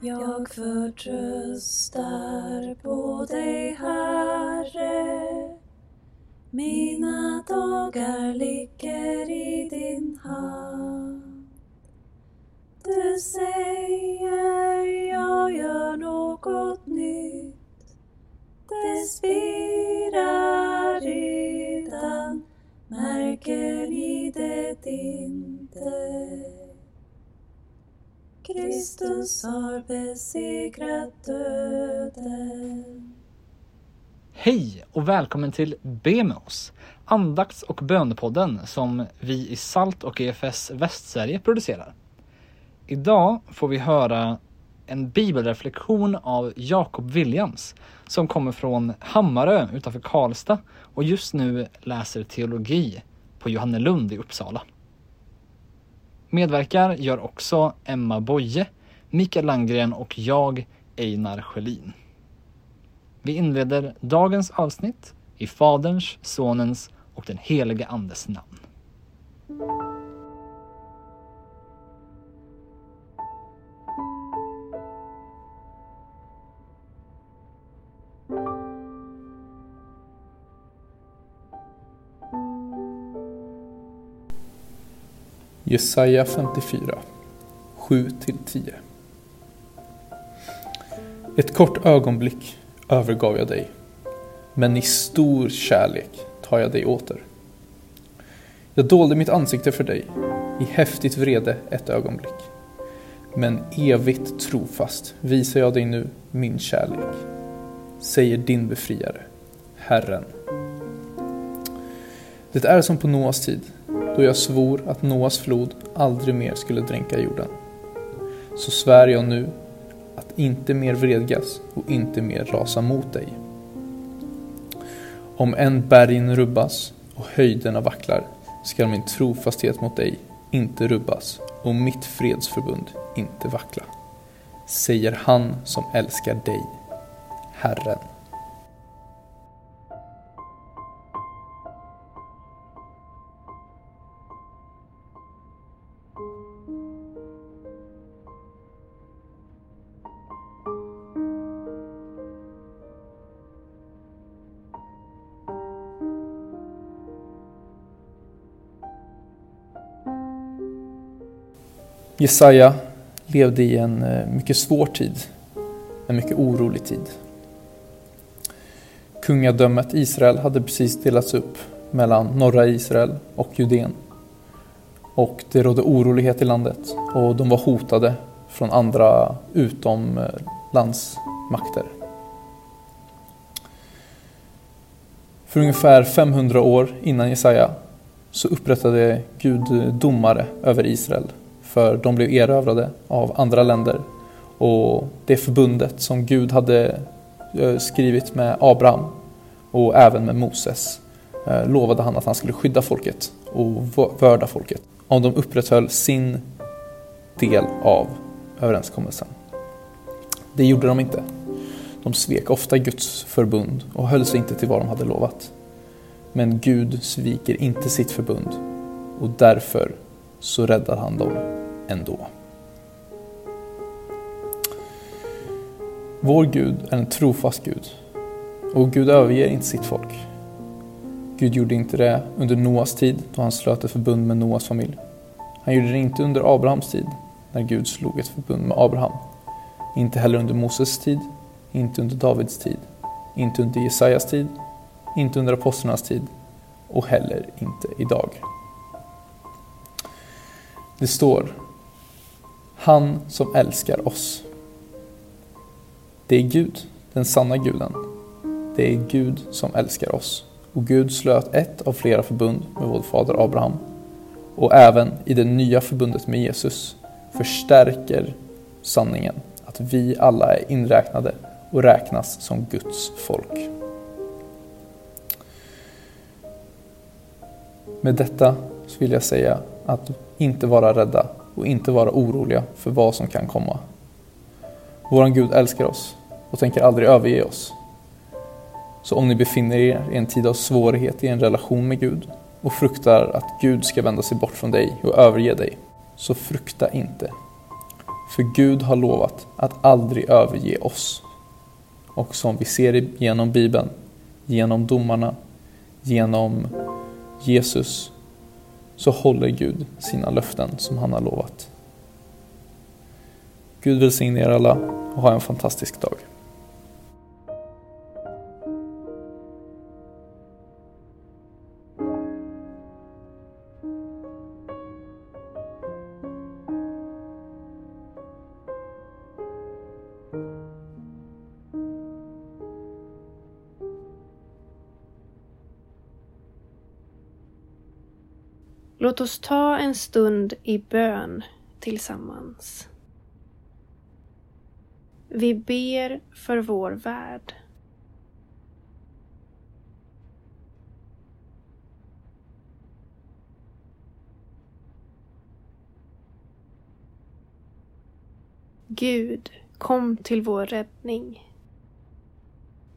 Jag förtröstar på dig, Herre. Mina dagar ligger i din hand. Du säger jag gör något nytt. Det spirar Kristus har besegrat döden. Hej och välkommen till Be med oss, andakts och bönepodden som vi i SALT och EFS Västsverige producerar. Idag får vi höra en bibelreflektion av Jakob Williams som kommer från Hammarö utanför Karlstad och just nu läser teologi på Johannelund i Uppsala. Medverkar gör också Emma Boye, Mikael Landgren och jag, Einar Sjölin. Vi inleder dagens avsnitt i Faderns, Sonens och den helige Andes namn. Jesaja 54 7-10 ett kort ögonblick övergav jag dig, men i stor kärlek tar jag dig åter. Jag dolde mitt ansikte för dig, i häftigt vrede ett ögonblick. Men evigt trofast visar jag dig nu min kärlek, säger din befriare, Herren. Det är som på Noas tid, då jag svor att Noas flod aldrig mer skulle dränka jorden. Så svär jag nu att inte mer vredgas och inte mer rasa mot dig. Om en bergen rubbas och höjderna vacklar skall min trofasthet mot dig inte rubbas och mitt fredsförbund inte vackla. Säger han som älskar dig, Herren. Jesaja levde i en eh, mycket svår tid, en mycket orolig tid. Kungadömet Israel hade precis delats upp mellan norra Israel och Judeen. Och det rådde orolighet i landet och de var hotade från andra utomlandsmakter. Eh, För ungefär 500 år innan Jesaja så upprättade Gud eh, domare över Israel för de blev erövrade av andra länder. Och det förbundet som Gud hade eh, skrivit med Abraham och även med Moses eh, lovade han att han skulle skydda folket och vörda folket om de upprätthöll sin del av överenskommelsen. Det gjorde de inte. De svek ofta Guds förbund och höll sig inte till vad de hade lovat. Men Gud sviker inte sitt förbund och därför så räddar han dem ändå. Vår Gud är en trofast Gud och Gud överger inte sitt folk. Gud gjorde inte det under Noas tid då han slöt ett förbund med Noas familj. Han gjorde det inte under Abrahams tid när Gud slog ett förbund med Abraham. Inte heller under Moses tid, inte under Davids tid, inte under Jesajas tid, inte under apostlarnas tid och heller inte idag. Det står han som älskar oss. Det är Gud, den sanna guden. Det är Gud som älskar oss. Och Gud slöt ett av flera förbund med vår fader Abraham. Och även i det nya förbundet med Jesus förstärker sanningen att vi alla är inräknade och räknas som Guds folk. Med detta vill jag säga att inte vara rädda och inte vara oroliga för vad som kan komma. Våran Gud älskar oss och tänker aldrig överge oss. Så om ni befinner er i en tid av svårighet i en relation med Gud och fruktar att Gud ska vända sig bort från dig och överge dig, så frukta inte. För Gud har lovat att aldrig överge oss. Och som vi ser genom Bibeln, genom domarna, genom Jesus, så håller Gud sina löften som han har lovat. Gud välsigne er alla och ha en fantastisk dag. Låt oss ta en stund i bön tillsammans. Vi ber för vår värld. Gud, kom till vår räddning.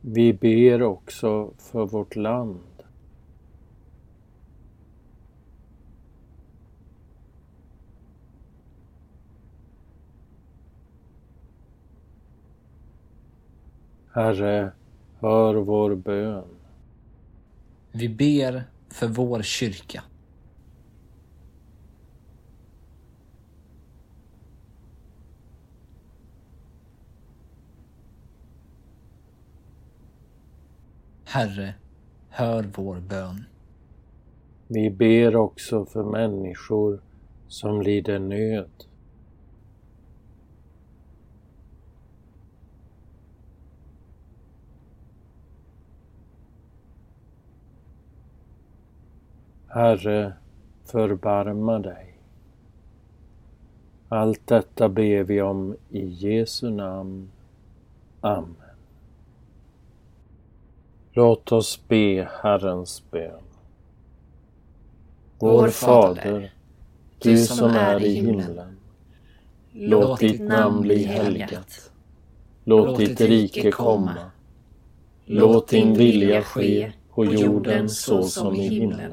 Vi ber också för vårt land. Herre, hör vår bön. Vi ber för vår kyrka. Herre, hör vår bön. Vi ber också för människor som lider nöd. Herre, förbarma dig. Allt detta ber vi om i Jesu namn. Amen. Låt oss be Herrens bön. Vår Fader, du som är i himlen. Låt ditt namn bli helgat. Låt ditt rike komma. Låt din vilja ske på jorden så som i himlen.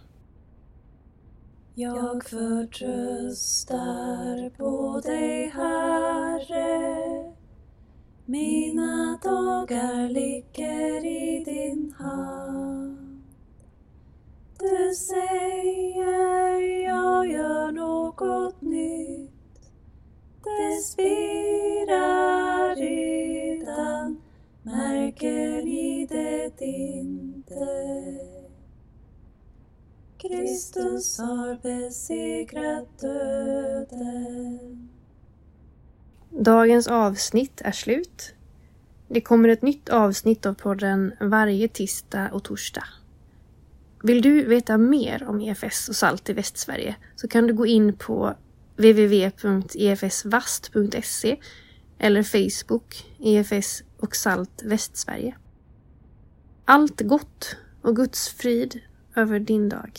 Jag förtröstar på dig, Herre. Mina dagar ligger i din hand. Du säger jag gör något nytt. Det spirar redan, märker ni det inte? Kristus har besegrat döden. Dagens avsnitt är slut. Det kommer ett nytt avsnitt av podden varje tisdag och torsdag. Vill du veta mer om EFS och SALT i Västsverige så kan du gå in på www.efsvast.se eller Facebook EFS och SALT Västsverige. Allt gott och Guds frid över din dag.